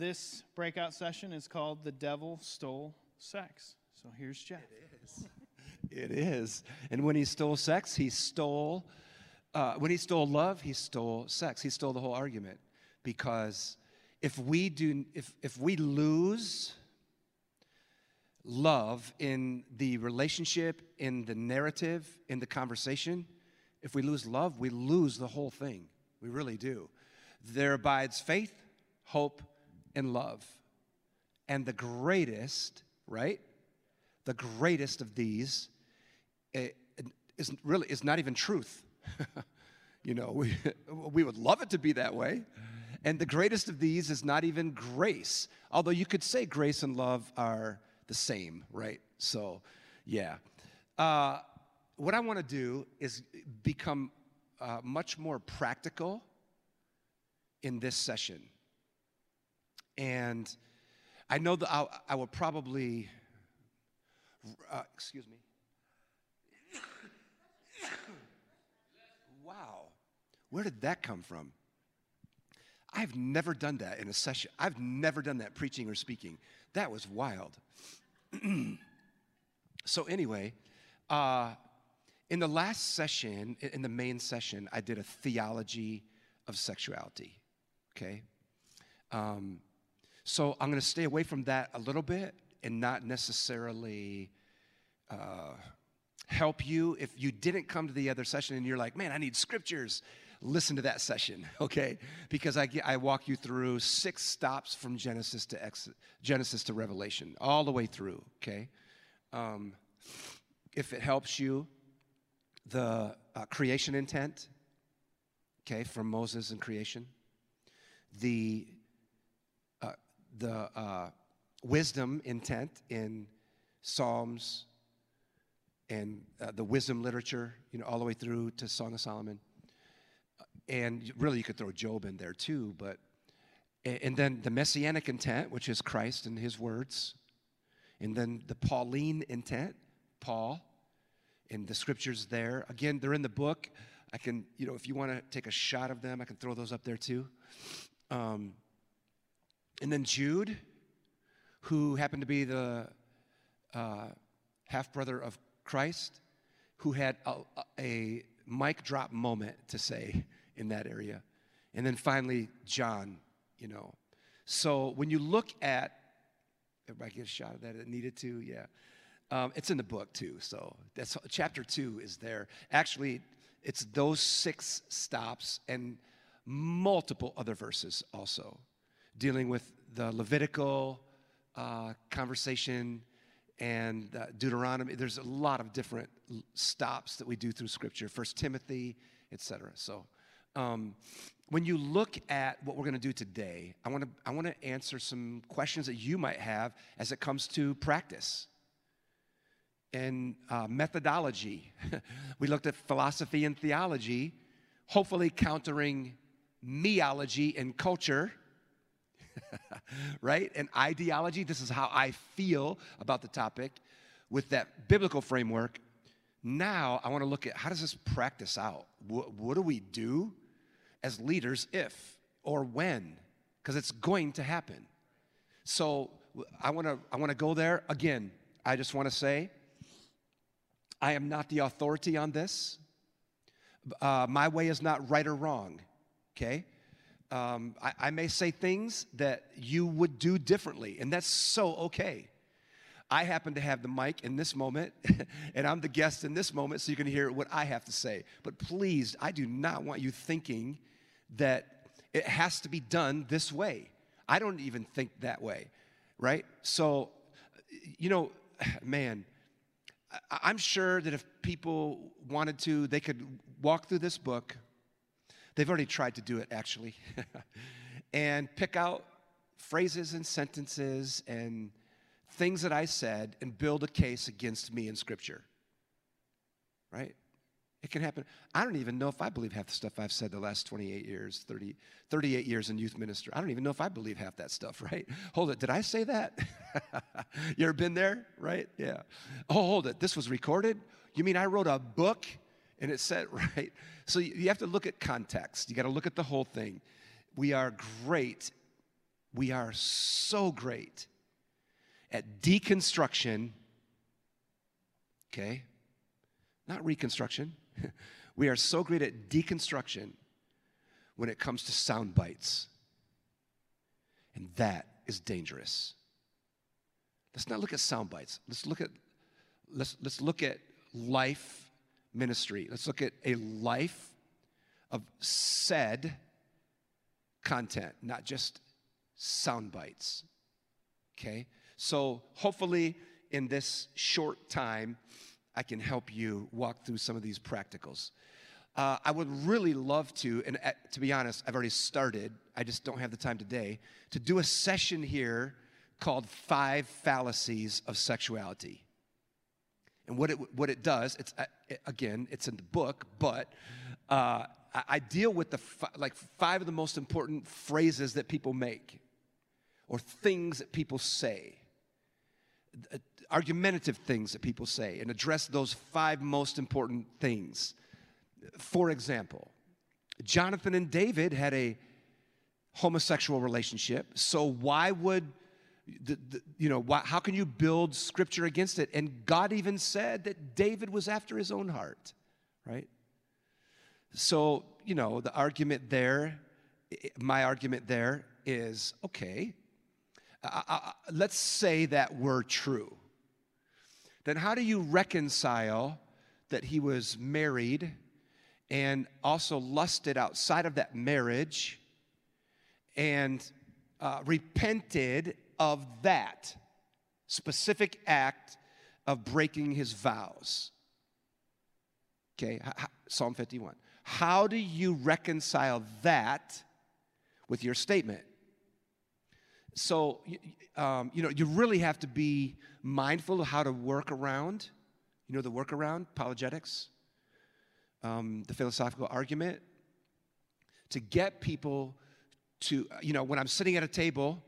this breakout session is called The Devil Stole Sex. So here's Jeff. It is. It is. And when he stole sex, he stole, uh, when he stole love, he stole sex. He stole the whole argument. Because if we do, if, if we lose love in the relationship, in the narrative, in the conversation, if we lose love, we lose the whole thing. We really do. There abides faith, hope, and love. And the greatest, right? The greatest of these eh, is really is not even truth. you know, we, we would love it to be that way. And the greatest of these is not even grace. Although you could say grace and love are the same, right? So, yeah. Uh, what I want to do is become uh, much more practical in this session. And I know that I'll, I will probably, uh, excuse me. wow, where did that come from? I've never done that in a session. I've never done that preaching or speaking. That was wild. so, anyway, uh, in the last session, in the main session, I did a theology of sexuality. Okay? Um, so I'm going to stay away from that a little bit and not necessarily uh, help you. If you didn't come to the other session and you're like, man, I need scriptures, listen to that session, okay? Because I, I walk you through six stops from Genesis to Ex- Genesis to Revelation, all the way through, okay? Um, if it helps you, the uh, creation intent, okay, from Moses and creation, the the uh, wisdom intent in Psalms and uh, the wisdom literature, you know, all the way through to Song of Solomon. And really, you could throw Job in there too, but and then the messianic intent, which is Christ and his words, and then the Pauline intent, Paul, and the scriptures there. Again, they're in the book. I can, you know, if you want to take a shot of them, I can throw those up there too. Um, and then Jude, who happened to be the uh, half brother of Christ, who had a, a mic drop moment to say in that area. And then finally, John, you know. So when you look at, everybody get a shot of that, it needed to, yeah. Um, it's in the book too, so that's chapter two is there. Actually, it's those six stops and multiple other verses also dealing with the Levitical uh, conversation and uh, Deuteronomy. There's a lot of different stops that we do through Scripture, First Timothy, etc. So, um, when you look at what we're going to do today, I want to I want to answer some questions that you might have as it comes to practice and uh, methodology. we looked at philosophy and theology, hopefully countering meology and culture, right? And ideology. This is how I feel about the topic with that biblical framework. Now, I want to look at how does this practice out? What, what do we do as leaders if or when? Because it's going to happen. So I want to I want to go there again. I just want to say I am not the authority on this. Uh, my way is not right or wrong, okay? Um, I, I may say things that you would do differently, and that's so okay. I happen to have the mic in this moment, and I'm the guest in this moment, so you can hear what I have to say. But please, I do not want you thinking that it has to be done this way. I don't even think that way, right? So, you know, man, I'm sure that if people wanted to, they could walk through this book. They've already tried to do it, actually, and pick out phrases and sentences and things that I said and build a case against me in Scripture. Right? It can happen. I don't even know if I believe half the stuff I've said the last 28 years, 30, 38 years in youth ministry. I don't even know if I believe half that stuff, right? Hold it. Did I say that? you ever been there, right? Yeah. Oh, hold it. This was recorded? You mean I wrote a book and it said, right? So you have to look at context. You got to look at the whole thing. We are great we are so great at deconstruction, okay? Not reconstruction. we are so great at deconstruction when it comes to sound bites. And that is dangerous. Let's not look at sound bites. Let's look at let's let's look at life ministry. Let's look at a life of said content, not just sound bites. Okay? So hopefully in this short time I can help you walk through some of these practicals. Uh, I would really love to, and uh, to be honest, I've already started, I just don't have the time today, to do a session here called Five Fallacies of Sexuality. And what it, what it does, it's, uh, again, it's in the book, but uh, I, deal with the fi- like five of the most important phrases that people make or things that people say, uh, argumentative things that people say, and address those five most important things. For example, Jonathan and David had a homosexual relationship, so why would the, the, you know why, how can you build scripture against it? And god even said that david was after his own heart right? So you know the argument there my argument there is okay let's say that were true. Then how do you reconcile that he was married and also lusted outside of that marriage and uh, repented of that specific act of breaking his vows. Okay, Psalm 51. How do you reconcile that with your statement? So, um, you know, you really have to be mindful of how to work around, you know, the workaround, apologetics um, the philosophical argument, to get people to, you know, when I'm sitting at a table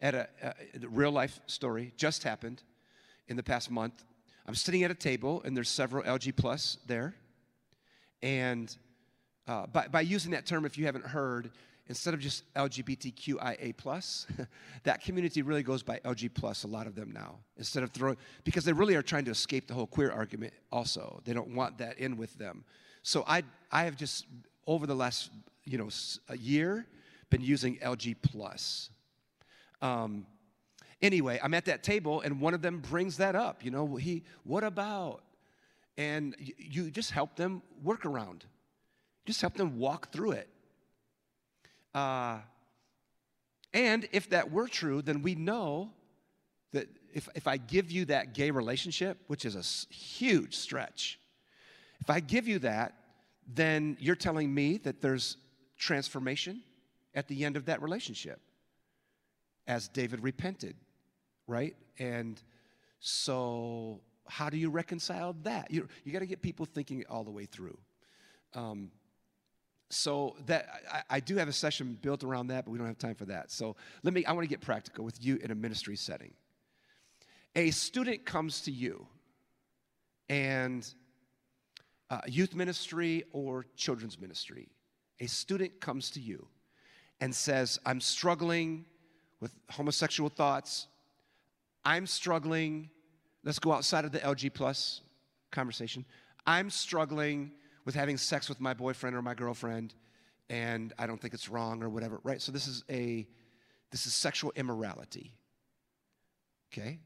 at a, a, real life story, just happened in the past month. I'm sitting at a table and there's several LG plus there. And uh, by, by using that term, if you haven't heard, instead of just LGBTQIA plus, that community really goes by LG plus. A lot of them now, instead of throwing because they really are trying to escape the whole queer argument. Also, they don't want that in with them. So I, I have just, over the last, you know, a year, been using LG Plus. Um, anyway, I'm at that table and one of them brings that up. You know, he, what about? And you, just help them work around. Just help them walk through it. Uh, and if that were true, then we know that if, if I give you that gay relationship, which is a huge stretch, if I give you that, then you're telling me that there's transformation at the end of that relationship as David repented, right? And so, how do you reconcile that? You, you got to get people thinking all the way through. Um, so that I, I, do have a session built around that, but we don't have time for that. So let me. I want to get practical with you in a ministry setting. A student comes to you, and uh, youth ministry or children's ministry, a student comes to you and says, I'm struggling with homosexual thoughts. I'm struggling, let's go outside of the LG plus conversation. I'm struggling with having sex with my boyfriend or my girlfriend, and I don't think it's wrong or whatever, right? So this is a this is sexual immorality. Okay?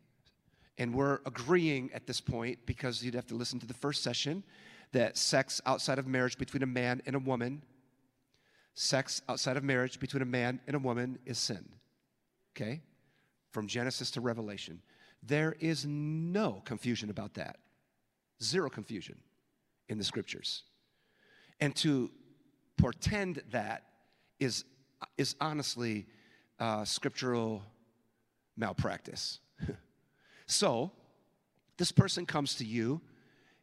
And we're agreeing at this point because you'd have to listen to the first session that sex outside of marriage between a man and a woman, sex outside of marriage between a man and a woman is sin. Okay? From Genesis to Revelation. There is no confusion about that. Zero confusion in the scriptures. And to portend that is, is honestly uh, scriptural malpractice. so, this person comes to you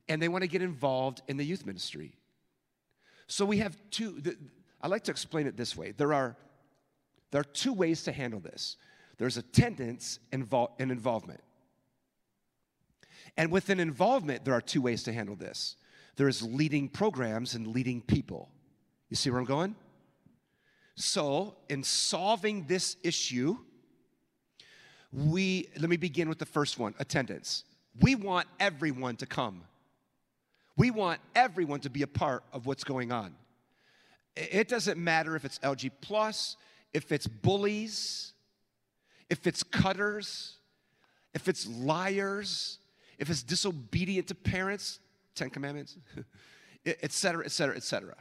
and they want to get involved in the youth ministry. So we have two, the, I like to explain it this way. There are, there are two ways to handle this there's attendance and, involvement. And within involvement, there are two ways to handle this there is leading programs and leading people. You see where I'm going? So, in solving this issue, we let me begin with the first one attendance. We want everyone to come. We want everyone to be a part of what's going on. It doesn't matter if it's LG plus, if it's bullies, if it's cutters, if it's liars, if it's disobedient to parents, Ten Commandments, et cetera, et cetera, et cetera.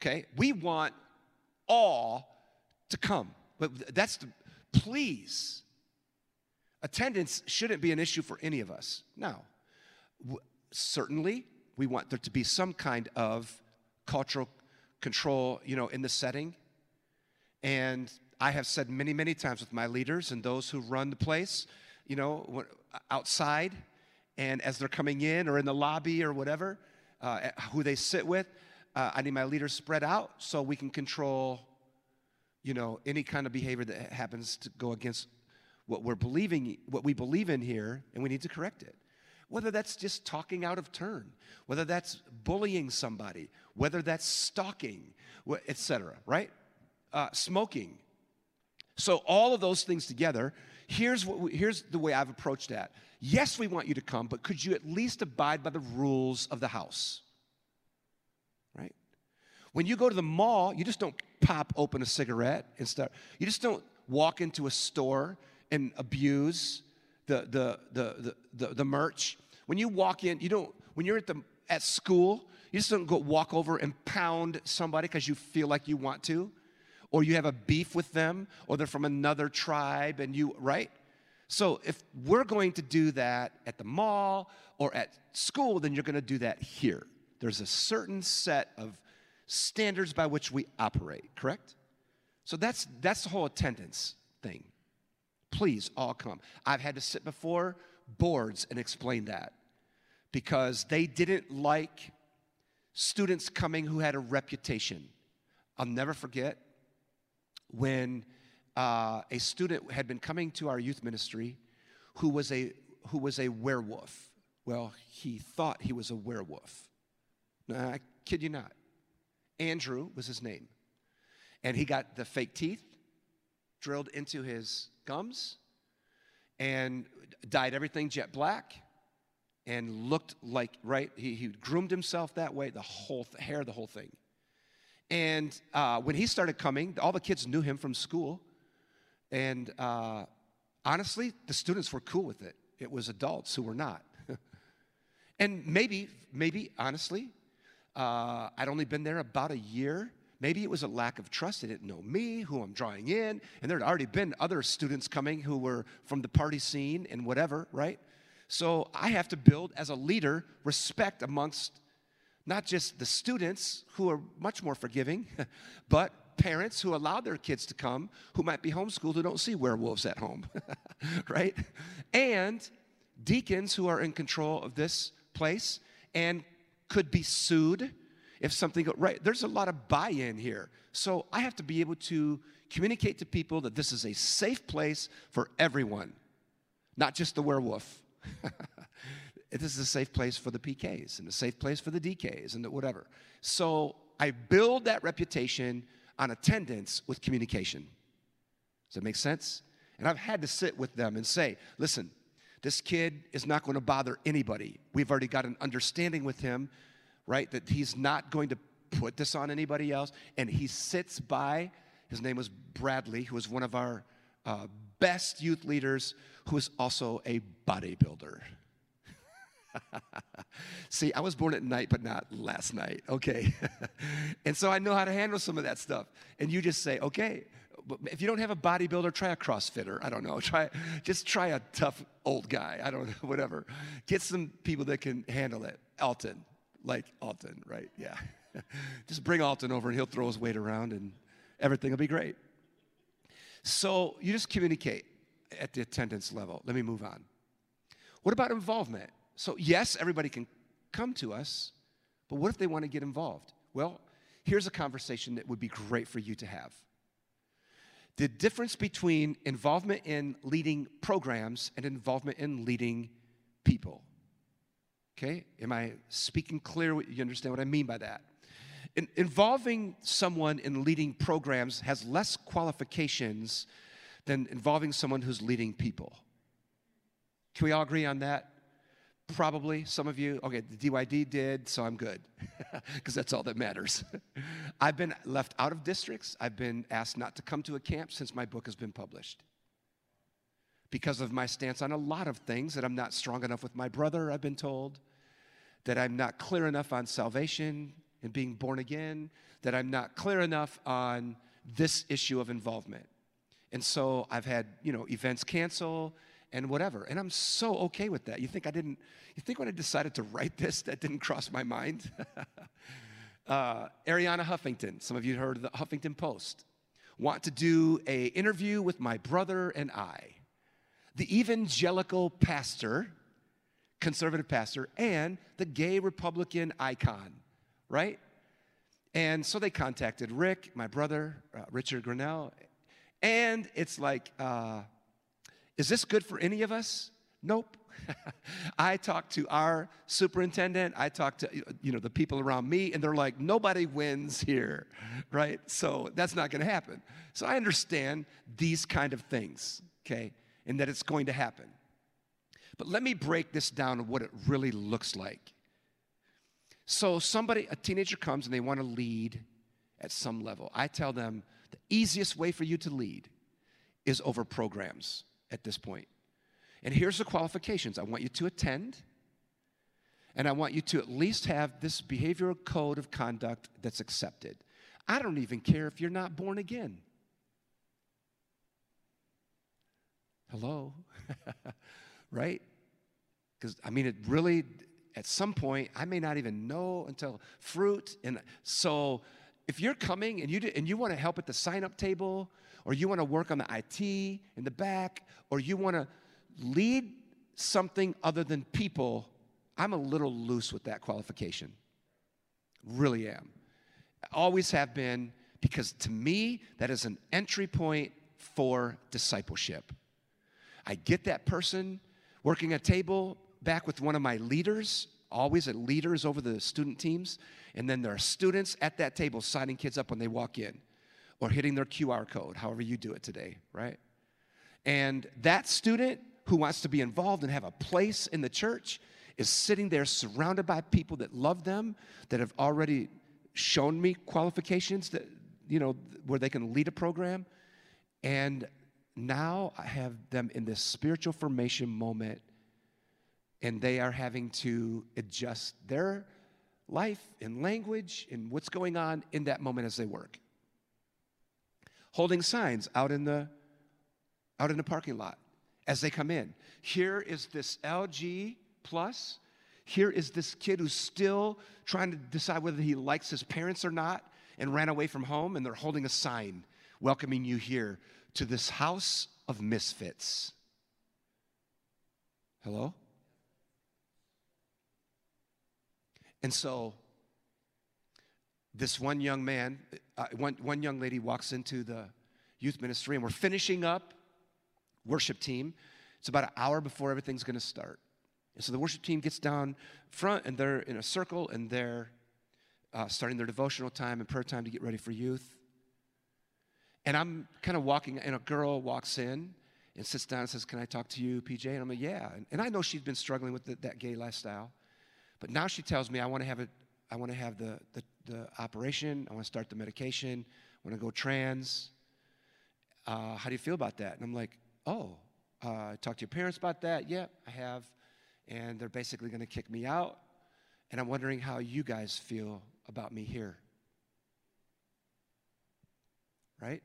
Okay? We want all to come. But that's the, please, attendance shouldn't be an issue for any of us. Now, w- certainly, we want there to be some kind of cultural control, you know, in the setting. And I have said many, many times with my leaders and those who run the place, you know, outside, and as they're coming in or in the lobby or whatever, uh, who they sit with, uh, I need my leaders spread out so we can control, you know, any kind of behavior that happens to go against what we're believing, what we believe in here, and we need to correct it. Whether that's just talking out of turn, whether that's bullying somebody, whether that's stalking, etc. Right? Uh, smoking. So all of those things together. Here's what we, here's the way I've approached that. Yes, we want you to come, but could you at least abide by the rules of the house? Right? When you go to the mall, you just don't pop open a cigarette and start. You just don't walk into a store and abuse the, the, the, the, the, the merch. When you walk in, you don't, when you're at, the, at school, you just don't go walk over and pound somebody because you feel like you want to, or you have a beef with them, or they're from another tribe and you, right? So if we're going to do that at the mall or at school, then you're going to do that here. There's a certain set of standards by which we operate, correct? So that's that's the whole attendance thing. Please all come. I've had to sit before boards and explain that because they didn't like students coming who had a reputation. I'll never forget when uh, a student had been coming to our youth ministry who was a who was a werewolf. Well, he thought he was a werewolf. No, I kid you not. Andrew was his name. And he got the fake teeth drilled into his gums and dyed everything jet black and looked like, right? He, he groomed himself that way, the whole th- hair, the whole thing. And uh, when he started coming, all the kids knew him from school. And uh, honestly, the students were cool with it. It was adults who were not. and maybe, maybe, honestly, uh, I'd only been there about a year. Maybe it was a lack of trust. They didn't know me, who I'm drawing in. And there had already been other students coming who were from the party scene and whatever, right? So I have to build, as a leader, respect amongst not just the students who are much more forgiving, but parents who allow their kids to come who might be homeschooled who don't see werewolves at home, right? And deacons who are in control of this place and could be sued if something go right. There's a lot of buy-in here. So I have to be able to communicate to people that this is a safe place for everyone, not just the werewolf. this is a safe place for the PKs and a safe place for the DKs and the whatever. So I build that reputation on attendance with communication. Does that make sense? And I've had to sit with them and say, listen, this kid is not going to bother anybody. We've already got an understanding with him, right? That he's not going to put this on anybody else. And he sits by, his name was Bradley, who was one of our uh, best youth leaders, who is also a bodybuilder. See, I was born at night, but not last night, okay? and so I know how to handle some of that stuff. And you just say, okay, if you don't have a bodybuilder, try a CrossFitter. I don't know. Try just try a tough old guy. I don't know, whatever. Get some people that can handle it. Alton, like Alton, right? Yeah. just bring Alton over and he'll throw his weight around and everything will be great. So you just communicate at the attendance level. Let me move on. What about involvement? So, yes, everybody can come to us, but what if they want to get involved? Well, here's a conversation that would be great for you to have. The difference between involvement in leading programs and involvement in leading people. Okay? Am I speaking clear? You understand what I mean by that? in- involving someone in leading programs has less qualifications than involving someone who's leading people. Can we all agree on that? Probably. Some of you, okay, the DYD did, so I'm good, because that's all that matters. I've been left out of districts. I've been asked not to come to a camp since my book has been published. Because of my stance on a lot of things, that I'm not strong enough with my brother, I've been told, that I'm not clear enough on salvation and being born again, that I'm not clear enough on this issue of involvement. And so I've had, you know, events cancel and whatever. And I'm so okay with that. You think I didn't, you think when I decided to write this, that didn't cross my mind? uh, Arianna Huffington, some of you heard of the Huffington Post, want to do a interview with my brother and I. The evangelical pastor, conservative pastor, and the gay Republican icon, right? And so they contacted Rick, my brother, uh, Richard Grenell, and it's like, uh, is this good for any of us? Nope. I talked to our superintendent, I talked to you know the people around me and they're like nobody wins here, right? So that's not going to happen. So I understand these kind of things, okay? And that it's going to happen. But let me break this down of what it really looks like. So somebody a teenager comes and they want to lead at some level. I tell them the easiest way for you to lead is over programs at this point. And here's the qualifications I want you to attend, and I want you to at least have this behavioral code of conduct that's accepted. I don't even care if you're not born again. Hello? right? Because, I mean, it really, at some point, I may not even know until fruit. And so, if you're coming and you, do, and you want to help at the sign up table, or you want to work on the IT in the back, or you want to lead something other than people, I'm a little loose with that qualification. Really am. Always have been, because to me, that is an entry point for discipleship. I get that person working a table back with one of my leaders, always at leaders over the student teams, and then there are students at that table signing kids up when they walk in or hitting their QR code, however you do it today, right? And that student who wants to be involved and have a place in the church is sitting there surrounded by people that love them, that have already shown me qualifications that, you know, where they can lead a program. And now I have them in this spiritual formation moment, and they are having to adjust their life and language and what's going on in that moment as they work. Holding signs out in the out in the parking lot as they come in. Here is this LG plus. Here is this kid who's still trying to decide whether he likes his parents or not and ran away from home, and they're holding a sign welcoming you here to this house of misfits. Hello? And so, this one young man, uh, one, one young lady walks into the youth ministry, and we're finishing up worship team. It's about an hour before everything's going to start. And so the worship team gets down front, and they're in a circle, and they're uh, starting their devotional time and prayer time to get ready for youth. And I'm kind of walking, and a girl walks in and sits down and says, Can I talk to you, PJ? And I'm like, Yeah. And, and I know she's been struggling with the, that gay lifestyle. But now she tells me, I want to have, it, I want to have the, the, the operation, I want to start the medication, I want to go trans. Uh, how do you feel about that? And I'm like, Oh, uh, talk to your parents about that? Yeah, I have. And they're basically going to kick me out. And I'm wondering how you guys feel about me here. Right?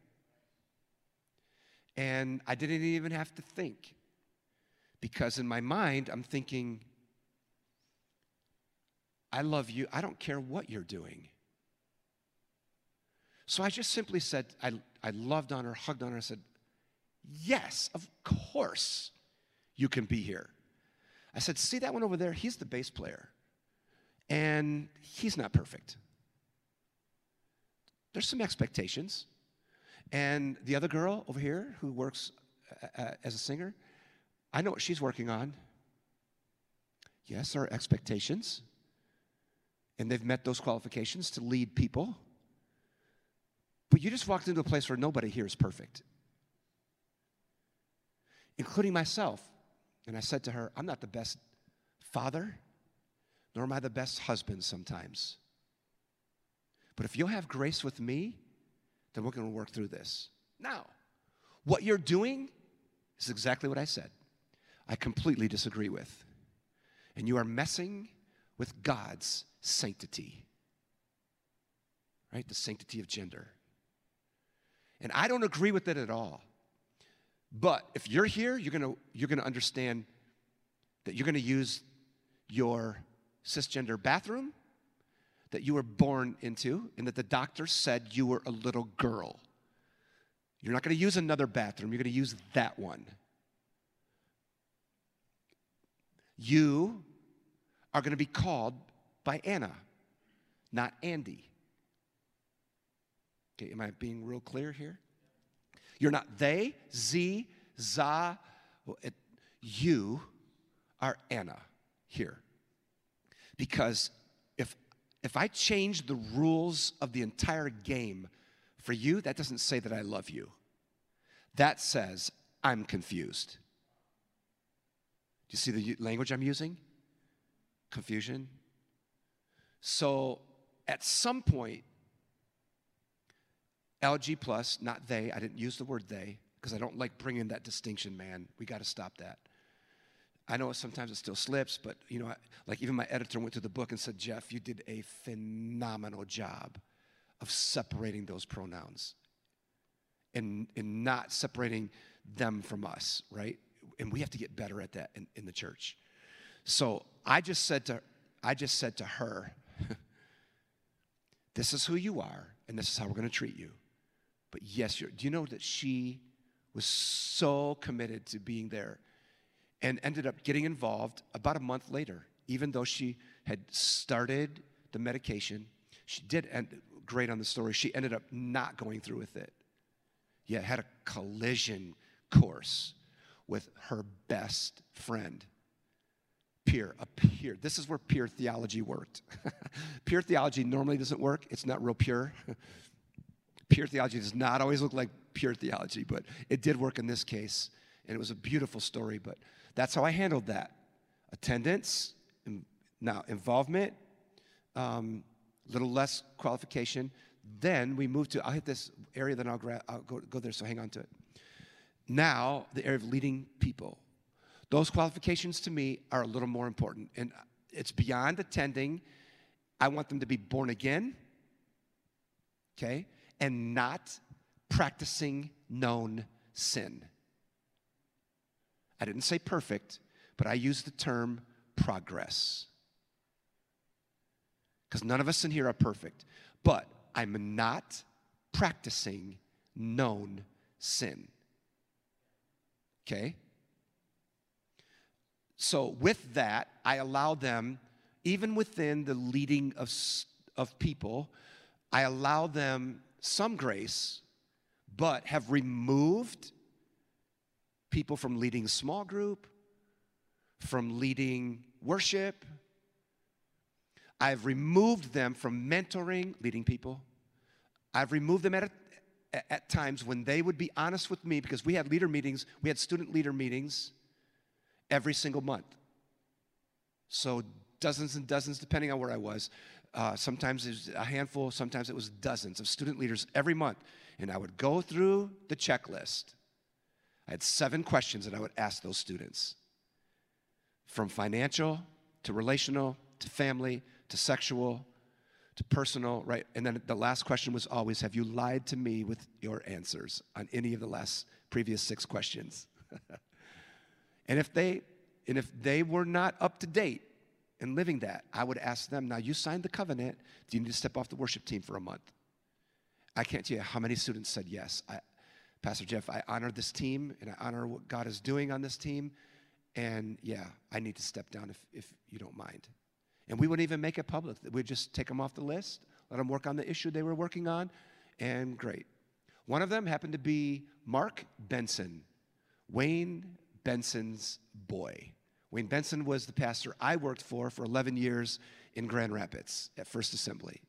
And I didn't even have to think. Because in my mind, I'm thinking, I love you. I don't care what you're doing. So I just simply said, I, I loved on her, hugged on her, I said, Yes, of course you can be here. I said, See that one over there? He's the bass player. And he's not perfect. There's some expectations. And the other girl over here who works uh, uh, as a singer, I know what she's working on. Yes, are expectations. And they've met those qualifications to lead people. But you just walked into a place where nobody here is perfect, including myself. And I said to her, I'm not the best father, nor am I the best husband sometimes. But if you'll have grace with me, then we're going to work through this. Now, what you're doing is exactly what I said. I completely disagree with. And you are messing with God's sanctity, right? The sanctity of gender. And I don't agree with it at all. But if you're here, you're gonna, you're gonna understand that you're gonna use your cisgender bathroom that you were born into and that the doctor said you were a little girl. You're not gonna use another bathroom, you're gonna use that one. You are gonna be called by Anna, not Andy. Okay, am I being real clear here? You're not they, z, za. You are Anna here. Because if, if I change the rules of the entire game for you, that doesn't say that I love you. That says I'm confused. Do you see the language I'm using? Confusion. So at some point, LG plus, not they, I didn't use the word they because I don't like bringing that distinction, man. We got to stop that. I know sometimes it still slips, but you know, like even my editor went to the book and said, Jeff, you did a phenomenal job of separating those pronouns and, and not separating them from us, right? And we have to get better at that in, in the church. So I just said to I just said to her, This is who you are, and this is how we're going to treat you. But yes, do you know that she was so committed to being there and ended up getting involved about a month later, even though she had started the medication. She did end great on the story. She ended up not going through with it. Yet had a collision course with her best friend. Peer, a peer. This is where peer theology worked. peer theology normally doesn't work. It's not real pure. pure theology does not always look like pure theology, but it did work in this case. And it was a beautiful story, but that's how I handled that. Attendance, now involvement, a um, little less qualification. Then we move to, I'll hit this area, then I'll, gra- I'll go, go there, so hang on to it. Now, the area of leading people. Those qualifications to me are a little more important. And it's beyond attending. I want them to be born again, okay? and not practicing known sin. I didn't say perfect, but I used the term progress. Because none of us in here are perfect. But I'm not practicing known sin. Okay? So, with that, I allow them, even within the leading of, of people, I allow them some grace, but have removed people from leading small group, from leading worship. I've removed them from mentoring, leading people. I've removed them at, a, at times when they would be honest with me because we had leader meetings, we had student leader meetings every single month. So dozens and dozens, depending on where I was. Uh, sometimes it was a handful, sometimes it was dozens of student leaders every month. And I would go through the checklist. I had seven questions that I would ask those students from financial to relational to family to sexual to personal, right? And then the last question was always Have you lied to me with your answers on any of the last previous six questions? and if they and if they were not up to date and living that, I would ask them, now you signed the covenant. Do you need to step off the worship team for a month? I can't tell you how many students said yes. I, Pastor Jeff, I honor this team and I honor what God is doing on this team. And yeah, I need to step down if, if you don't mind. And we wouldn't even make it public. We'd just take them off the list, let them work on the issue they were working on, and great. One of them happened to be Mark Benson, Wayne Benson's boy. Wayne Benson was the pastor I worked for for 11 years in Grand Rapids at First Assembly.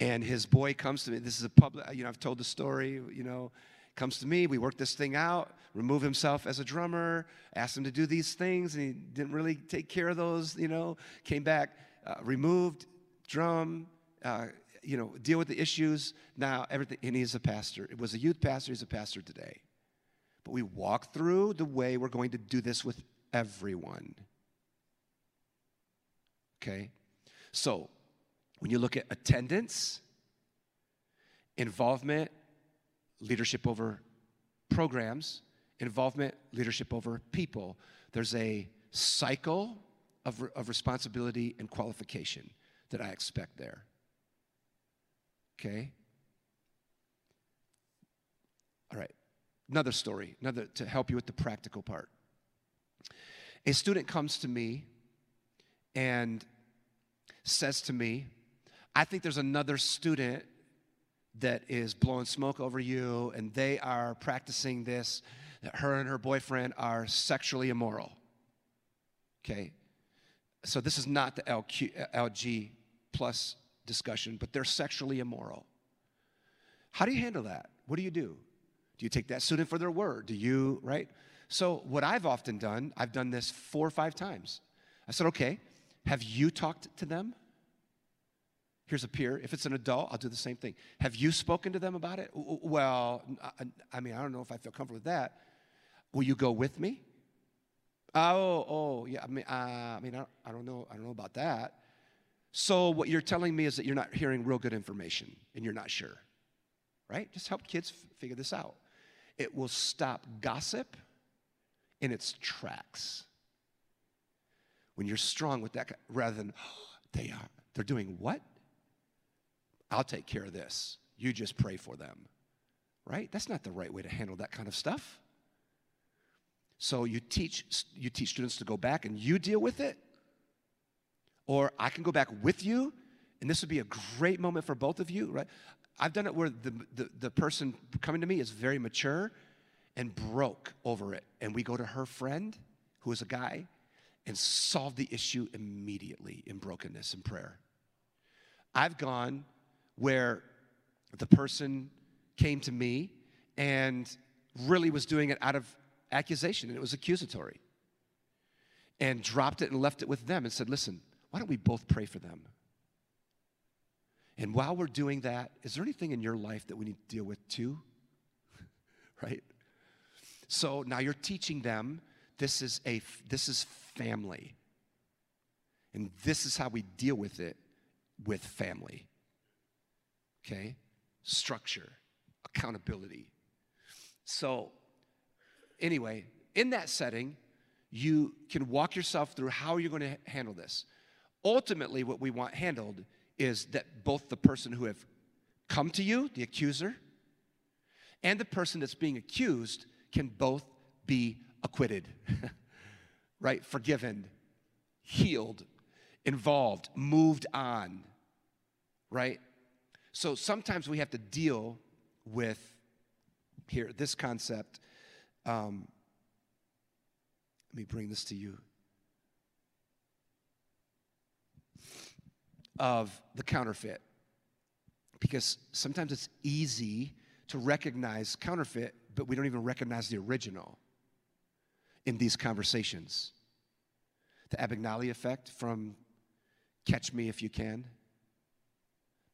And his boy comes to me. This is a public, you know, I've told the story, you know, comes to me. We work this thing out, remove himself as a drummer, asked him to do these things, and he didn't really take care of those, you know, came back, uh, removed, drum, uh, you know, deal with the issues. Now, everything, and he's a pastor. It was a youth pastor, he's a pastor today. But we walk through the way we're going to do this with everyone. Okay? So, when you look at attendance, involvement, leadership over programs, involvement, leadership over people, there's a cycle of, of responsibility and qualification that I expect there. Okay? All right. Another story, another to help you with the practical part. A student comes to me and says to me, I think there's another student that is blowing smoke over you, and they are practicing this, that her and her boyfriend are sexually immoral. Okay? So this is not the LQ, LG plus discussion, but they're sexually immoral. How do you handle that? What do you do? Do you take that student for their word? Do you, right? So, what I've often done, I've done this four or five times. I said, okay, have you talked to them? Here's a peer. If it's an adult, I'll do the same thing. Have you spoken to them about it? Well, I mean, I don't know if I feel comfortable with that. Will you go with me? Oh, oh, yeah. I mean, uh, I mean, I, don't know. I don't know about that. So what you're telling me is that you're not hearing real good information, and you're not sure, right? Just help kids f- figure this out. It will stop gossip in its tracks. When you're strong with that, rather than oh, they are, they're doing what? I'll take care of this. You just pray for them. Right? That's not the right way to handle that kind of stuff. So you teach you teach students to go back and you deal with it. Or I can go back with you, and this would be a great moment for both of you, right? I've done it where the, the, the person coming to me is very mature and broke over it. And we go to her friend, who is a guy, and solve the issue immediately in brokenness and prayer. I've gone where the person came to me and really was doing it out of accusation and it was accusatory and dropped it and left it with them and said, Listen, why don't we both pray for them? And while we're doing that, is there anything in your life that we need to deal with too? right? So now you're teaching them this is a this is family. And this is how we deal with it with family okay? Structure, accountability. So, anyway, in that setting, you can walk yourself through how you're going to handle this. Ultimately, what we want handled is that both the person who have come to you, the accuser, and the person that's being accused can both be acquitted, right? Forgiven, healed, involved, moved on, right? So sometimes we have to deal with here this concept. Um, let me bring this to you of the counterfeit because sometimes it's easy to recognize counterfeit but we don't even recognize the original in these conversations the abagnale effect from catch me if you can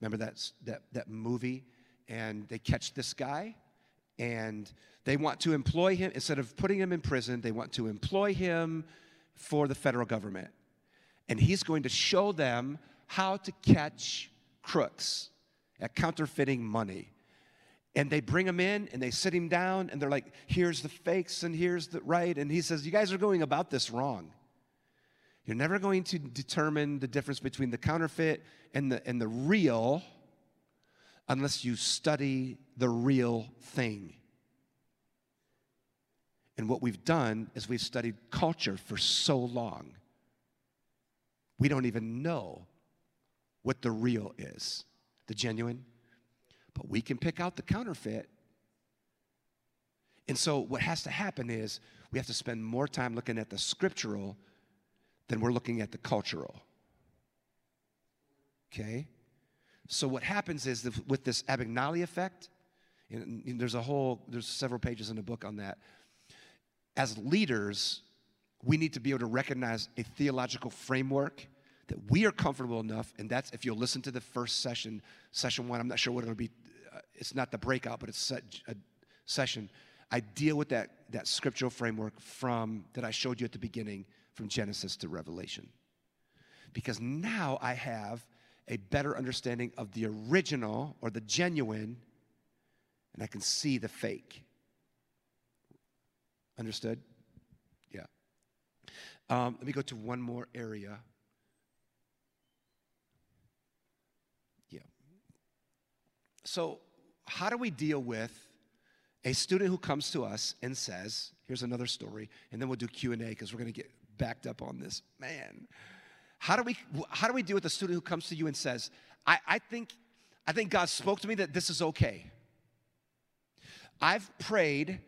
Remember that, that, that movie? And they catch this guy and they want to employ him, instead of putting him in prison, they want to employ him for the federal government. And he's going to show them how to catch crooks at counterfeiting money. And they bring him in and they sit him down and they're like, here's the fakes and here's the right. And he says, You guys are going about this wrong. You're never going to determine the difference between the counterfeit and the, and the real unless you study the real thing. And what we've done is we've studied culture for so long, we don't even know what the real is, the genuine. But we can pick out the counterfeit. And so, what has to happen is we have to spend more time looking at the scriptural than we're looking at the cultural. Okay? So what happens is that with this Abagnale effect, and there's a whole, there's several pages in the book on that. As leaders, we need to be able to recognize a theological framework that we are comfortable enough, and that's if you'll listen to the first session, session one. I'm not sure what it'll be. Uh, it's not the breakout, but it's a session. I deal with that that scriptural framework from that I showed you at the beginning, from Genesis to Revelation, because now I have a better understanding of the original or the genuine, and I can see the fake. Understood? Yeah. Um, let me go to one more area. So, how do we deal with a student who comes to us and says, "Here's another story," and then we'll do Q and A because we're going to get backed up on this. Man, how do we how do we deal with a student who comes to you and says, I, I think I think God spoke to me that this is okay. I've prayed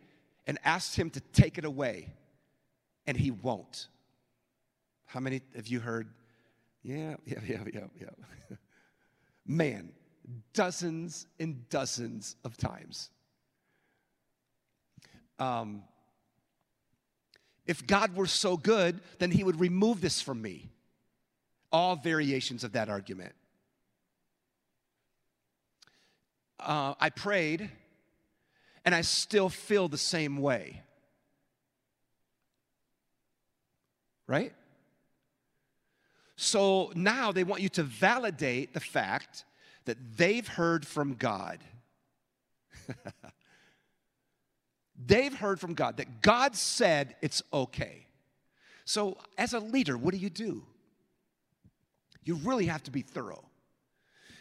and asked him to take it away, and he won't. How many have you heard? Yeah, yeah, yeah, yeah, yeah. Man, dozens and dozens of times. Um, if God were so good, then he would remove this from me all variations of that argument. Uh, I prayed, and I still feel the same way. Right? So now they want you to validate the fact that they've heard from God. they've heard from God, that God said it's okay. So, as a leader, what do you do? you really have to be thorough.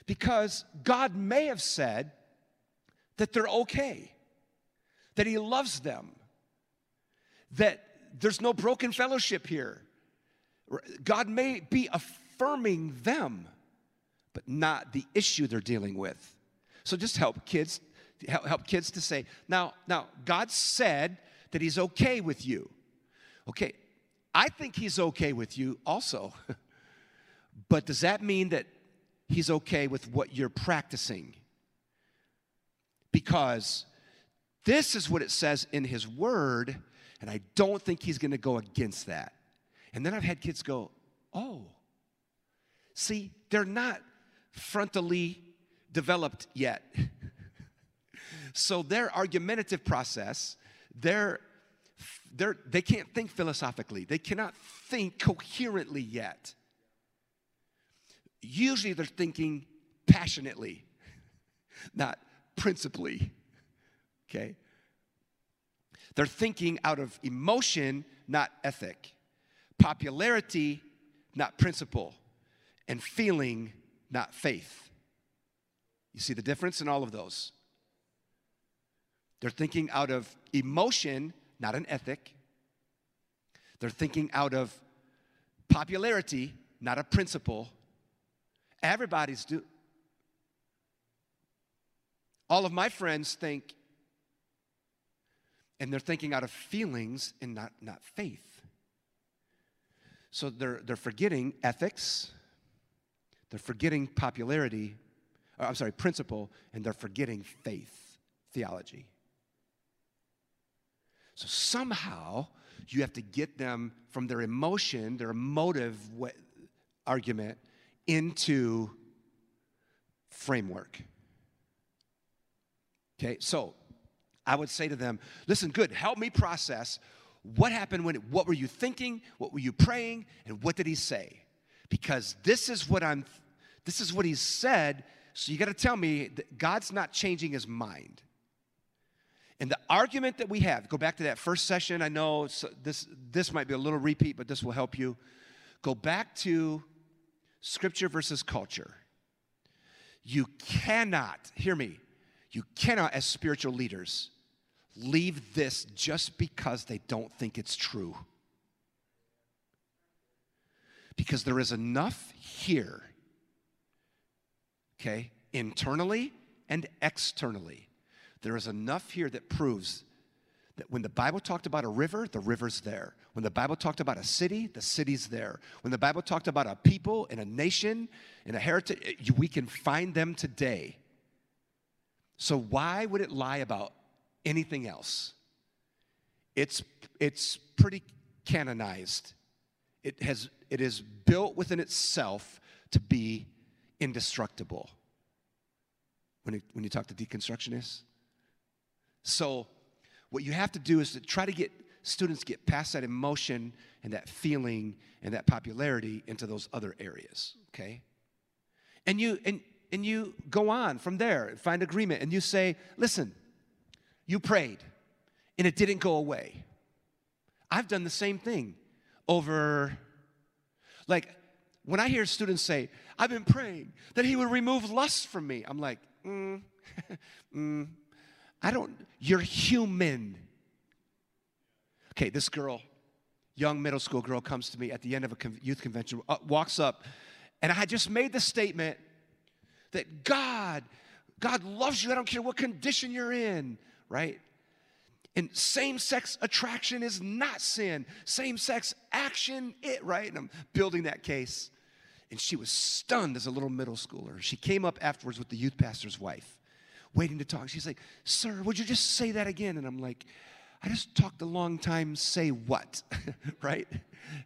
Because God may have said that they're okay, that He loves them, that there's no broken fellowship here. God may be affirming them, but not the issue they're dealing with. So just help kids, help kids to say, now, now, God said that He's okay with you. Okay, I think He's okay with you also. But does that mean that he's okay with what you're practicing? Because this is what it says in his word, and I don't think he's gonna go against that. And then I've had kids go, oh, see, they're not frontally developed yet. so their argumentative process, they're, they're, they can't think philosophically, they cannot think coherently yet usually they're thinking passionately, not principally. Okay? They're thinking out of emotion, not ethic. Popularity, not principle. And feeling, not faith. You see the difference in all of those? They're thinking out of emotion, not an ethic. They're thinking out of popularity, not a principle. Everybody's do. All of my friends think, and they're thinking out of feelings and not, not faith. So they're, they're forgetting ethics, they're forgetting popularity, or, I'm sorry, principle, and they're forgetting faith, theology. So somehow you have to get them from their emotion, their emotive argument, into framework. Okay, so I would say to them, listen, good, help me process what happened when, what were you thinking, what were you praying, and what did he say? Because this is what I'm, this is what he said, so you gotta tell me that God's not changing his mind. And the argument that we have, go back to that first session, I know this, this might be a little repeat, but this will help you. Go back to scripture versus culture. You cannot, hear me, you cannot, as spiritual leaders, leave this just because they don't think it's true. Because there is enough here, okay, internally and externally. There is enough here that proves that when the Bible talked about a river, the river's there. When the Bible talked about a city, the city's there. When the Bible talked about a people and a nation and a heritage, eh, we can find them today. So why would it lie about anything else? It's, it's pretty canonized. It, has, it is built within itself to be indestructible. When, it, when you talk to deconstructionists. So, what you have to do is to try to get students get past that emotion and that feeling and that popularity into those other areas, okay? And you and and you go on from there and find agreement and you say, "Listen, you prayed and it didn't go away." I've done the same thing over like when I hear students say, I've been praying that he would remove lust from me, I'm like, mm, mm, I don't, you're human. Okay, this girl, young middle school girl, comes to me at the end of a youth convention, uh, walks up, and I just made the statement that God, God loves you. I don't care what condition you're in, right? And same sex attraction is not sin. Same sex action, it, right? And I'm building that case. And she was stunned as a little middle schooler. She came up afterwards with the youth pastor's wife, waiting to talk. She's like, Sir, would you just say that again? And I'm like, I just talked a long time. Say what? right?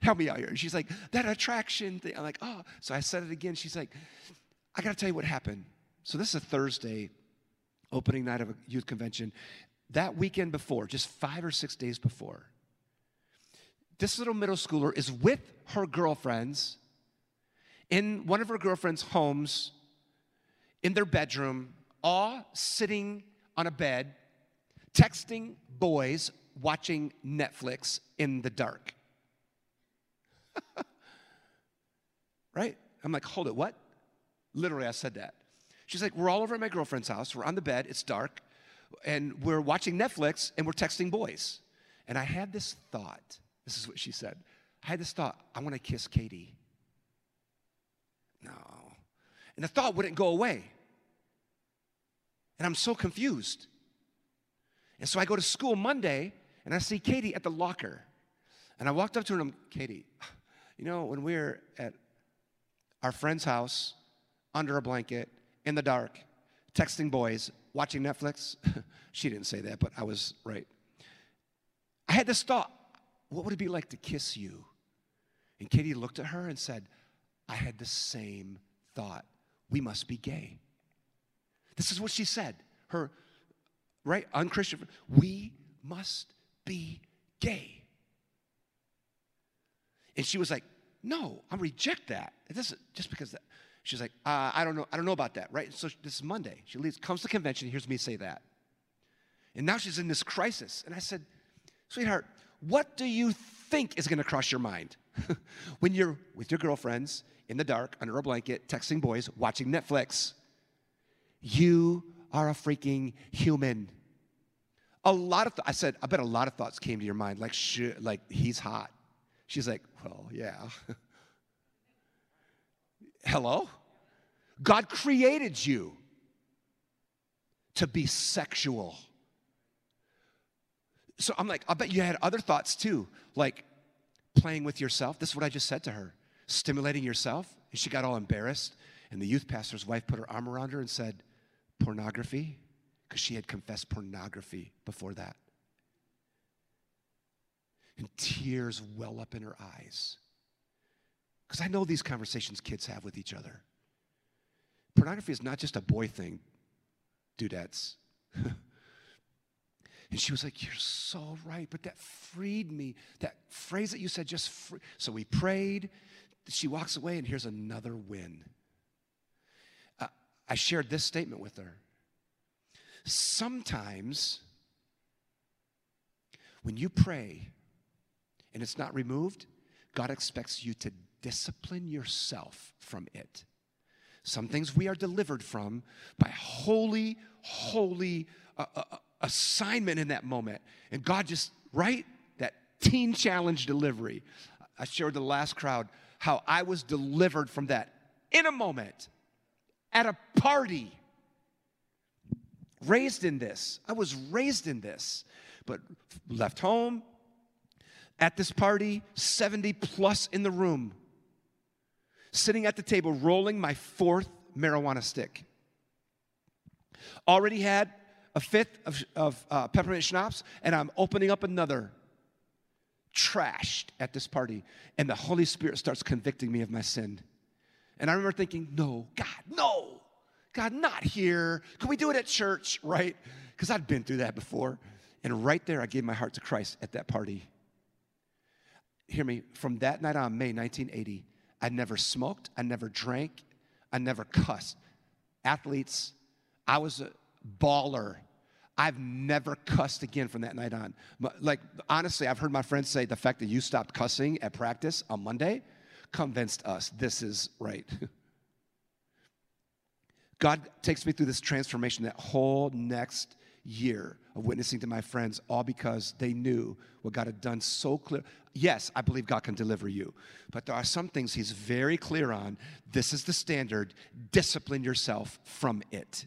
Help me out here. And she's like, That attraction thing. I'm like, Oh. So I said it again. She's like, I got to tell you what happened. So this is a Thursday, opening night of a youth convention. That weekend before, just five or six days before, this little middle schooler is with her girlfriends in one of her girlfriend's homes, in their bedroom, all sitting on a bed, texting boys, watching Netflix in the dark. right? I'm like, hold it, what? Literally, I said that. She's like, we're all over at my girlfriend's house. We're on the bed, it's dark, and we're watching Netflix and we're texting boys. And I had this thought. This is what she said. I had this thought, I want to kiss Katie. No. And the thought wouldn't go away. And I'm so confused. And so I go to school Monday and I see Katie at the locker. And I walked up to her and I'm, Katie, you know, when we were at our friend's house, under a blanket, in the dark, texting boys, watching Netflix, she didn't say that, but I was right. I had this thought what would it be like to kiss you? And Katie looked at her and said, I had the same thought. We must be gay. This is what she said. Her, right, unchristian, we must be gay. And she was like, no, I reject that. It doesn't, just because that. She's like, uh, I don't know, I don't know about that, right? So this is Monday. She leaves, comes to convention, hears me say that. And now she's in this crisis. And I said, sweetheart, what do you think is gonna cross your mind when you're with your girlfriends in the dark, under a blanket, texting boys, watching Netflix. You are a freaking human. A lot of, th- I said, I bet a lot of thoughts came to your mind, like, like he's hot. She's like, well, yeah. Hello? God created you to be sexual. So I'm like, I bet you had other thoughts too, like playing with yourself. This is what I just said to her stimulating yourself. And she got all embarrassed. And the youth pastor's wife put her arm around her and said, Pornography? Because she had confessed pornography before that. And tears well up in her eyes. Because I know these conversations kids have with each other. Pornography is not just a boy thing, dudettes. and she was like, You're so right, but that freed me. That phrase that you said just free. So we prayed she walks away, and here's another win. Uh, I shared this statement with her. Sometimes, when you pray and it's not removed, God expects you to discipline yourself from it. Some things we are delivered from by holy, holy uh, uh, uh assignment in that moment. And God just, right? That teen challenge delivery. I shared the last crowd how I was delivered from that in a moment at a party. Raised in this. I was raised in this. but left home at this party, 70 plus in the room, sitting at the table, rolling my fourth marijuana stick. Already had a fifth of, of uh, peppermint schnapps, and I'm opening up another. Trashed at this party, and the Holy Spirit starts convicting me of my sin. And I remember thinking, no, God, no, God, not here. Can we do it at church, right? Because I'd been through that before. And right there, I gave my heart to Christ at that party. Hear me, from that night on, May 1980, I never smoked, I never drank, I never cussed. Athletes, I was a baller. I've never cussed again from that night on. Like, honestly, I've heard my friends say the fact that you stopped cussing at practice on Monday convinced us this is right. God takes me through this transformation that whole next year of witnessing to my friends, all because they knew what God had done so clear. Yes, I believe God can deliver you, but there are some things He's very clear on. This is the standard. Discipline yourself from it.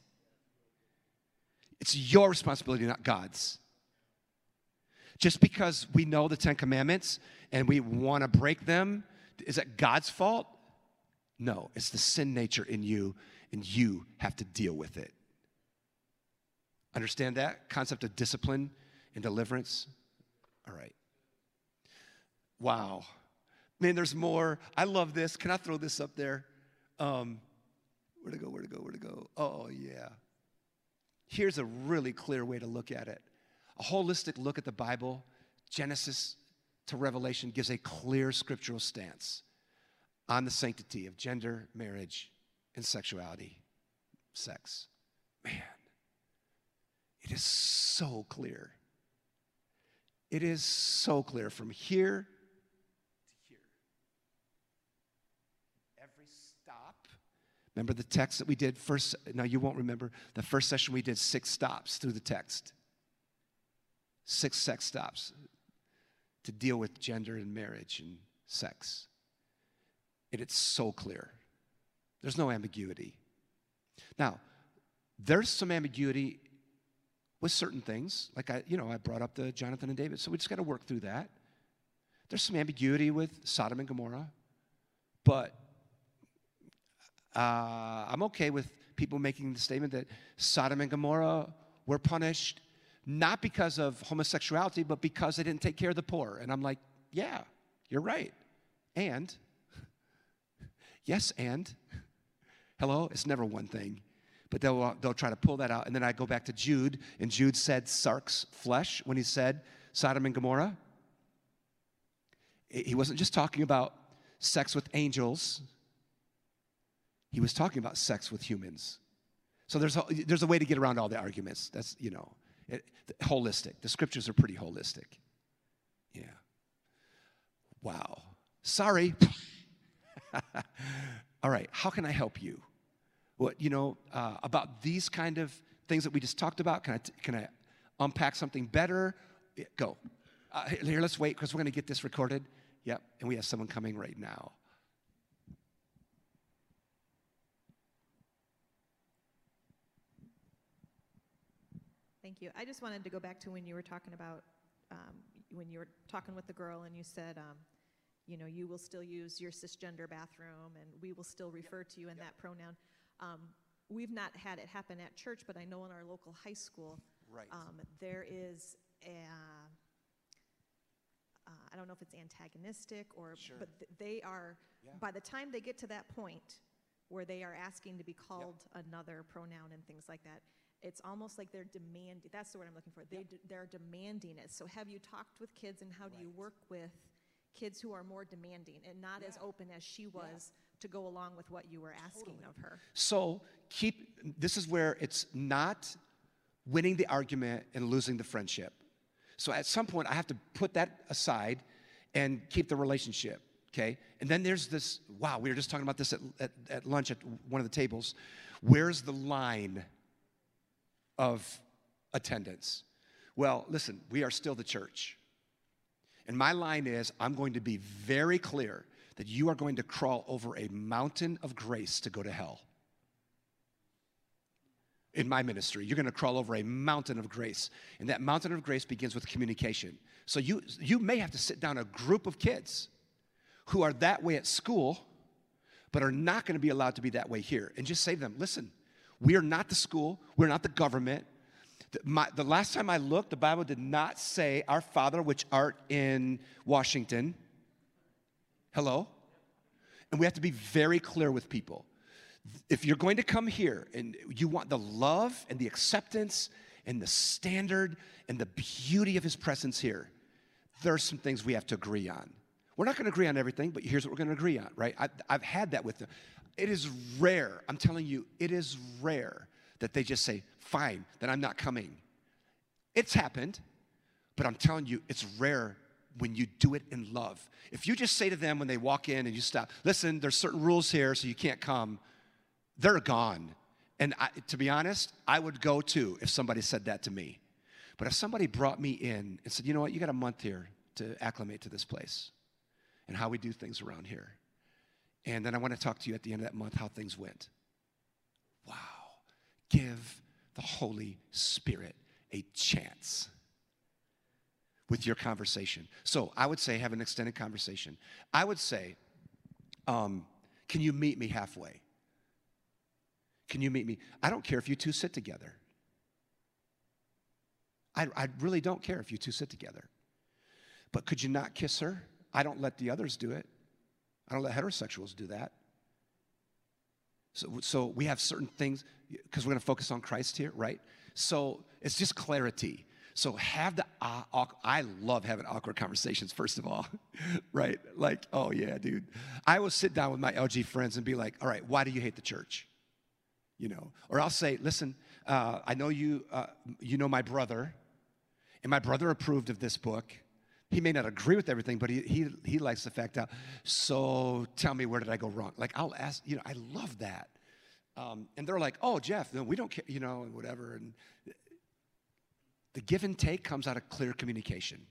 It's your responsibility, not God's. Just because we know the Ten Commandments and we want to break them, is that God's fault? No, it's the sin nature in you, and you have to deal with it. Understand that concept of discipline and deliverance? All right. Wow. Man, there's more. I love this. Can I throw this up there? Um, where to go? Where to go? Where to go? Oh, yeah. Here's a really clear way to look at it a holistic look at the Bible, Genesis to Revelation, gives a clear scriptural stance on the sanctity of gender, marriage, and sexuality, sex. Man, it is so clear. It is so clear from here to here. Every stop. Remember the text that we did first? Now you won't remember. The first session we did six stops through the text. Six sex stops to deal with gender and marriage and sex. And it's so clear. There's no ambiguity. Now, there's some ambiguity with certain things. Like I, you know, I brought up the Jonathan and David, so we just got to work through that. There's some ambiguity with Sodom and Gomorrah, but uh, I'm okay with people making the statement that Sodom and Gomorrah were punished not because of homosexuality, but because they didn't take care of the poor. And I'm like, yeah, you're right. And, yes, and, hello, it's never one thing but they'll, uh, they'll try to pull that out. And then I go back to Jude, and Jude said sarx flesh when he said Sodom and Gomorrah. He wasn't just talking about sex with angels, he was talking about sex with humans. So there's a, there's a way to get around all the arguments. That's, you know, it, holistic. The scriptures are pretty holistic. Yeah. Wow. Sorry. all right, how can I help you? what, you know, uh, about these kind of things that we just talked about? Can I, can I unpack something better? Go. Uh, here, let's wait because we're going to get this recorded. Yep, and we have someone coming right now. Thank you. I just wanted to go back to when you were talking about um, when you were talking with the girl and you said, um, you know, you will still use your cisgender bathroom and we will still refer to you in yep. that pronoun. Um, we've not had it happen at church, but I know in our local high school, right. um, there is a. Uh, I don't know if it's antagonistic or, sure. but th- they are. Yeah. By the time they get to that point where they are asking to be called yep. another pronoun and things like that, it's almost like they're demanding. That's the word I'm looking for. They yep. d- they're demanding it. So have you talked with kids, and how do you work with kids who are more demanding and not yeah. as open as she was? Yeah to go along with what you were asking totally. of her. So keep this is where it's not winning the argument and losing the friendship. So at some point I have to put that aside and keep the relationship. Okay? And then there's this, wow, we were just talking about this at, at, at lunch at one of the tables. Where's the line of attendance? Well, listen, we are still the church. And my line is I'm going to be very clear that you are going to crawl over a mountain of grace to go to hell. in my ministry. You're going to crawl over a mountain of grace. And that mountain of grace begins with communication. So you, you may have to sit down a group of kids who are that way at school, but are not going to be allowed to be that way here. And just say to them, listen, we are not the school, we're not the government. The, my, the last time I looked, the Bible did not say, Our Father which art in Washington. Hello? And we have to be very clear with people. If you're going to come here and you want the love and the acceptance and the standard and the beauty of his presence here, there are some things we have to agree on. We're not going to agree on everything, but here's what we're going to agree on, right? I, have had that with them. It is rare, I'm telling you, it is rare that they just say, fine, then I'm not coming. It's happened, but I'm telling you, it's rare when you do it in love. If you just say to them when they walk in and you stop, listen, there's certain rules here, so you can't come, they're gone. And I, to be honest, I would go too if somebody said that to me. But if somebody brought me in and said, you know what, you got a month here to acclimate to this place and how we do things around here. And then I want to talk to you at the end of that month how things went. Wow. Give the Holy Spirit a chance with your conversation. So I would say have an extended conversation. I would say, um, can you meet me halfway? Can you meet me? I don't care if you two sit together. I, I really don't care if you two sit together. But could you not kiss her? I don't let the others do it. I don't let heterosexuals do that. So, so we have certain things, because we're going to focus on Christ here, right? So it's just clarity. So have the, uh, I love having awkward conversations, first of all, right? Like, oh yeah, dude. I will sit down with my LG friends and be like, all right, why do you hate the church? You know, or I'll say, listen, uh, I know you, uh, you know my brother, and my brother approved of this book. He may not agree with everything, but he, he, he likes the fact out. So tell me, where did I go wrong? Like, I'll ask, you know, I love that. Um, and they're like, oh, Jeff, no, we don't care, you know, and whatever. And the give and take comes out of clear communication.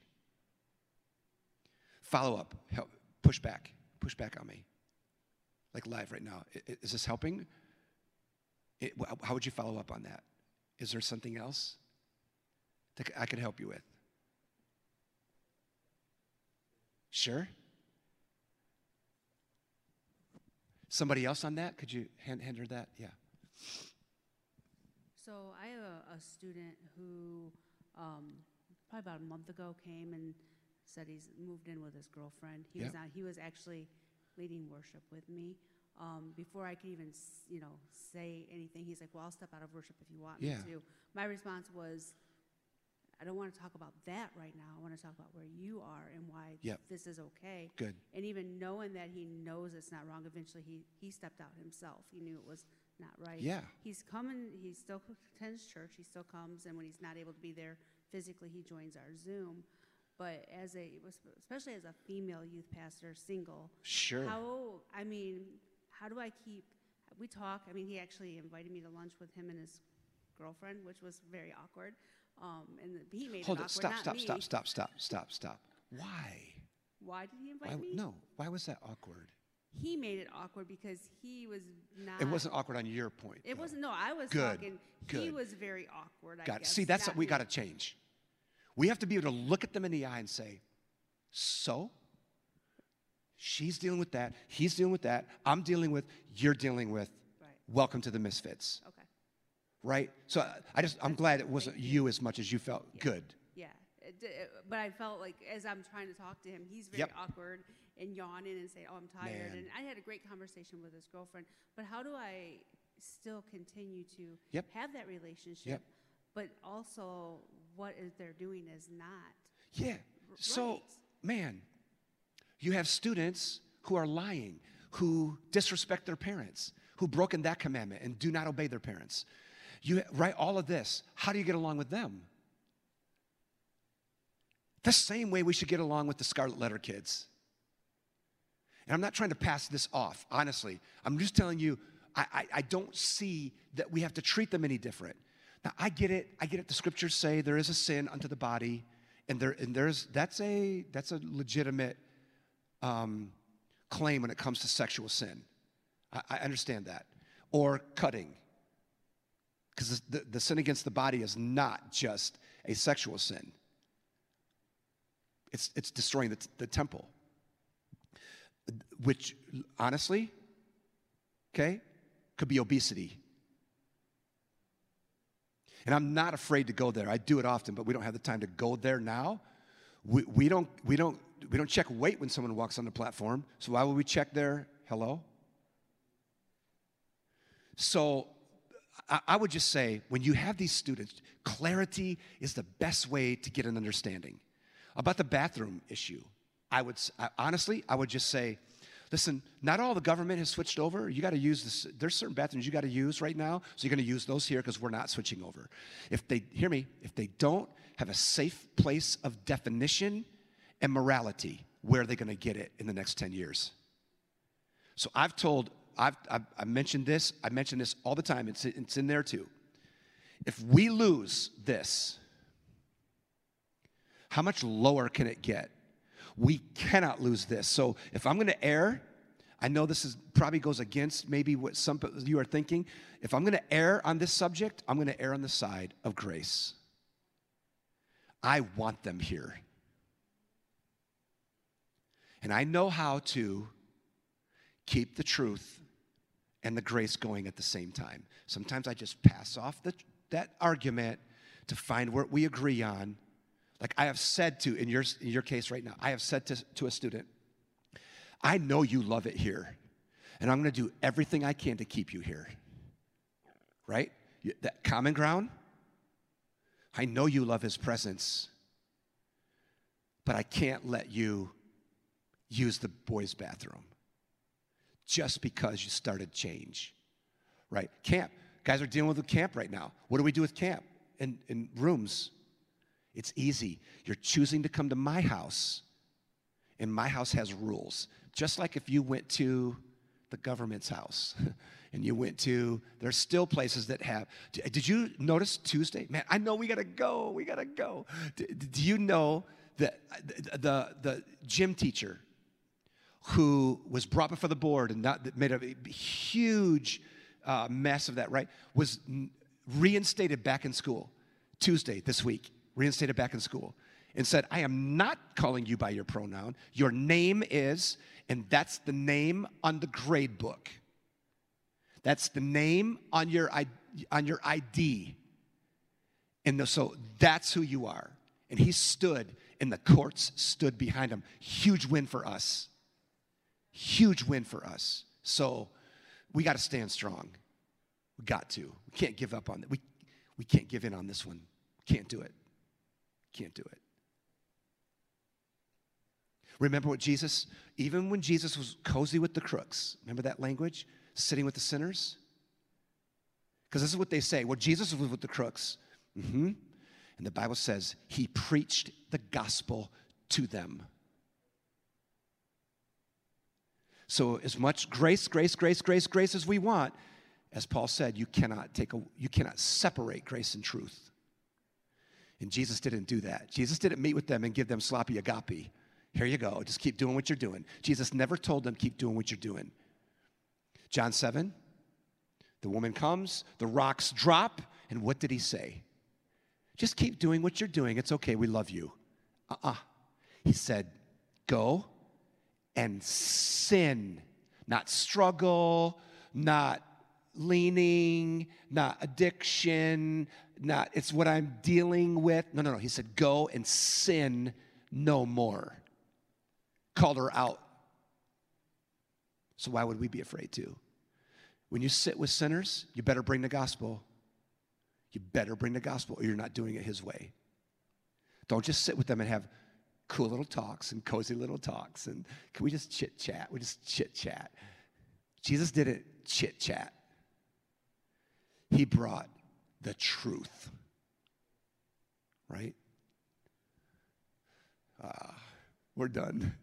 Follow up, help, push back, push back on me. Like live right now. Is this helping? It, how would you follow up on that? Is there something else that I could help you with? Sure? Somebody else on that? Could you hand, hand her that? Yeah. So I have a, a student who um, probably about a month ago came and said he's moved in with his girlfriend. He was not, he was actually leading worship with me. Um, before I could even, you know, say anything, he's like, "Well, I'll step out of worship if you want yeah. me to." My response was, I don't want to talk about that right now. I want to talk about where you are and why yep. this is okay. Good. And even knowing that he knows it's not wrong, eventually he, he stepped out himself. He knew it was not right. Yeah. He's coming, he still attends church, he still comes, and when he's not able to be there physically, he joins our Zoom. But as a, especially as a female youth pastor, single, sure. How, I mean, how do I keep, we talk, I mean, he actually invited me to lunch with him and his girlfriend, which was very awkward. Um, and he made Hold it, it, stop, stop, stop, stop, stop, stop, stop. Why? Why did he invite Why, me? no, why was that awkward? He made it awkward because he was not. It wasn't awkward on your point. It though. wasn't. No, I was Good, talking. good. He was very awkward. I Got it. guess, See, that's what we got to change. We have to be able to look at them in the eye and say, "So, she's dealing with that. He's dealing with that. I'm dealing with. You're dealing with. Right. Welcome to the misfits." Okay. Right. So I- just I'm glad it wasn't you as much as you felt. Yeah. Good. Yeah, it, d- it- but I felt like as I'm trying to talk to him, he's very Yep. awkward and yawning and saying, "Oh, I'm tired." Man. And I had a great conversation with his girlfriend. But how do I still continue to Yep. have that relationship? Yep. But also, what is they're doing is not. Yeah. So, man, you have students who are lying, who disrespect their parents, who broken that commandment and do not obey their parents. You write all of this. How do you get along with them? The same way we should get along with the Scarlet Letter kids. And I'm not trying to pass this off, honestly. I'm just telling you, I, I, I don't see that we have to treat them any different. Now, I get it. I get it. The scriptures say there is a sin unto the body, and there and there's that's a that's a legitimate um, claim when it comes to sexual sin. I, I understand that. Or cutting. Because the, the sin against the body is not just a sexual sin, it's, it's destroying the, the temple. Which, honestly, okay, could be obesity. And I'm not afraid to go there. I do it often, but we don't have the time to go there now. We, we, don't, we, don't, we don't check weight when someone walks on the platform. So why would we check their hello? So I, would just say when you have these students, clarity is the best way to get an understanding. About the bathroom issue, I would I, honestly, I would just say, listen, not all the government has switched over. You got to use this. There's certain bathrooms you got to use right now, so you're going to use those here because we're not switching over. If they hear me, if they don't have a safe place of definition and morality, where are they going to get it in the next 10 years? So I've told, I've, I've, i mentioned this, I mention this all the time, it's, it's in there too. If we lose this, how much lower can it get? We cannot lose this. So if I'm to err, I know this is probably goes against maybe what some of you are thinking. If I'm going to err on this subject, I'm going to err on the side of grace. I want them here. And I know how to keep the truth and the grace going at the same time. Sometimes I just pass off the, that argument to find what we agree on like I have said to, in your, in your case right now, I have said to, to a student, I know you love it here, and I'm gonna do everything I can to keep you here. Right? That common ground, I know you love his presence, but I can't let you use the boys' bathroom just because you started change. Right? Camp. Guys are dealing with camp right now. What do we do with camp? and, and rooms, it's easy. You're choosing to come to my house, and my house has rules. Just like if you went to the government's house and you went to, there's still places that have. Did you notice Tuesday? Man, I know we gotta go. We gotta go. Do you know that uh, the, the gym teacher who was brought before the board and not, made a huge uh, mess of that, right, was reinstated back in school Tuesday this week reinstated back in school, and said, I am not calling you by your pronoun. Your name is, and that's the name on the grade book. That's the name on your, on your ID. And so that's who you are. And he stood, and the courts stood behind him. Huge win for us. Huge win for us. So we got to stand strong. We got to. We can't give up on that. We, we can't give in on this one. Can't do it. Can't do it. Remember what Jesus, even when Jesus was cozy with the crooks, remember that language? Sitting with the sinners? Because this is what they say. Well, Jesus was with the crooks. Mm-hmm. And the Bible says he preached the gospel to them. So, as much grace, grace, grace, grace, grace as we want, as Paul said, you cannot take a, you cannot separate grace and truth. And Jesus didn't do that. Jesus didn't meet with them and give them sloppy agape. Here you go. Just keep doing what you're doing. Jesus never told them, keep doing what you're doing. John 7, the woman comes, the rocks drop, and what did he say? Just keep doing what you're doing. It's okay. We love you. Uh uh-uh. uh He said, go and sin, not struggle, not leaning, not addiction, not it's what I'm dealing with. No, no, no. He said, go and sin no more. Called her out. So why would we be afraid to? When you sit with sinners, you better bring the gospel. You better bring the gospel or you're not doing it his way. Don't just sit with them and have cool little talks and cozy little talks and can we just chit chat? We just chit chat. Jesus didn't chit chat. He brought the truth. Right? Uh, we're done.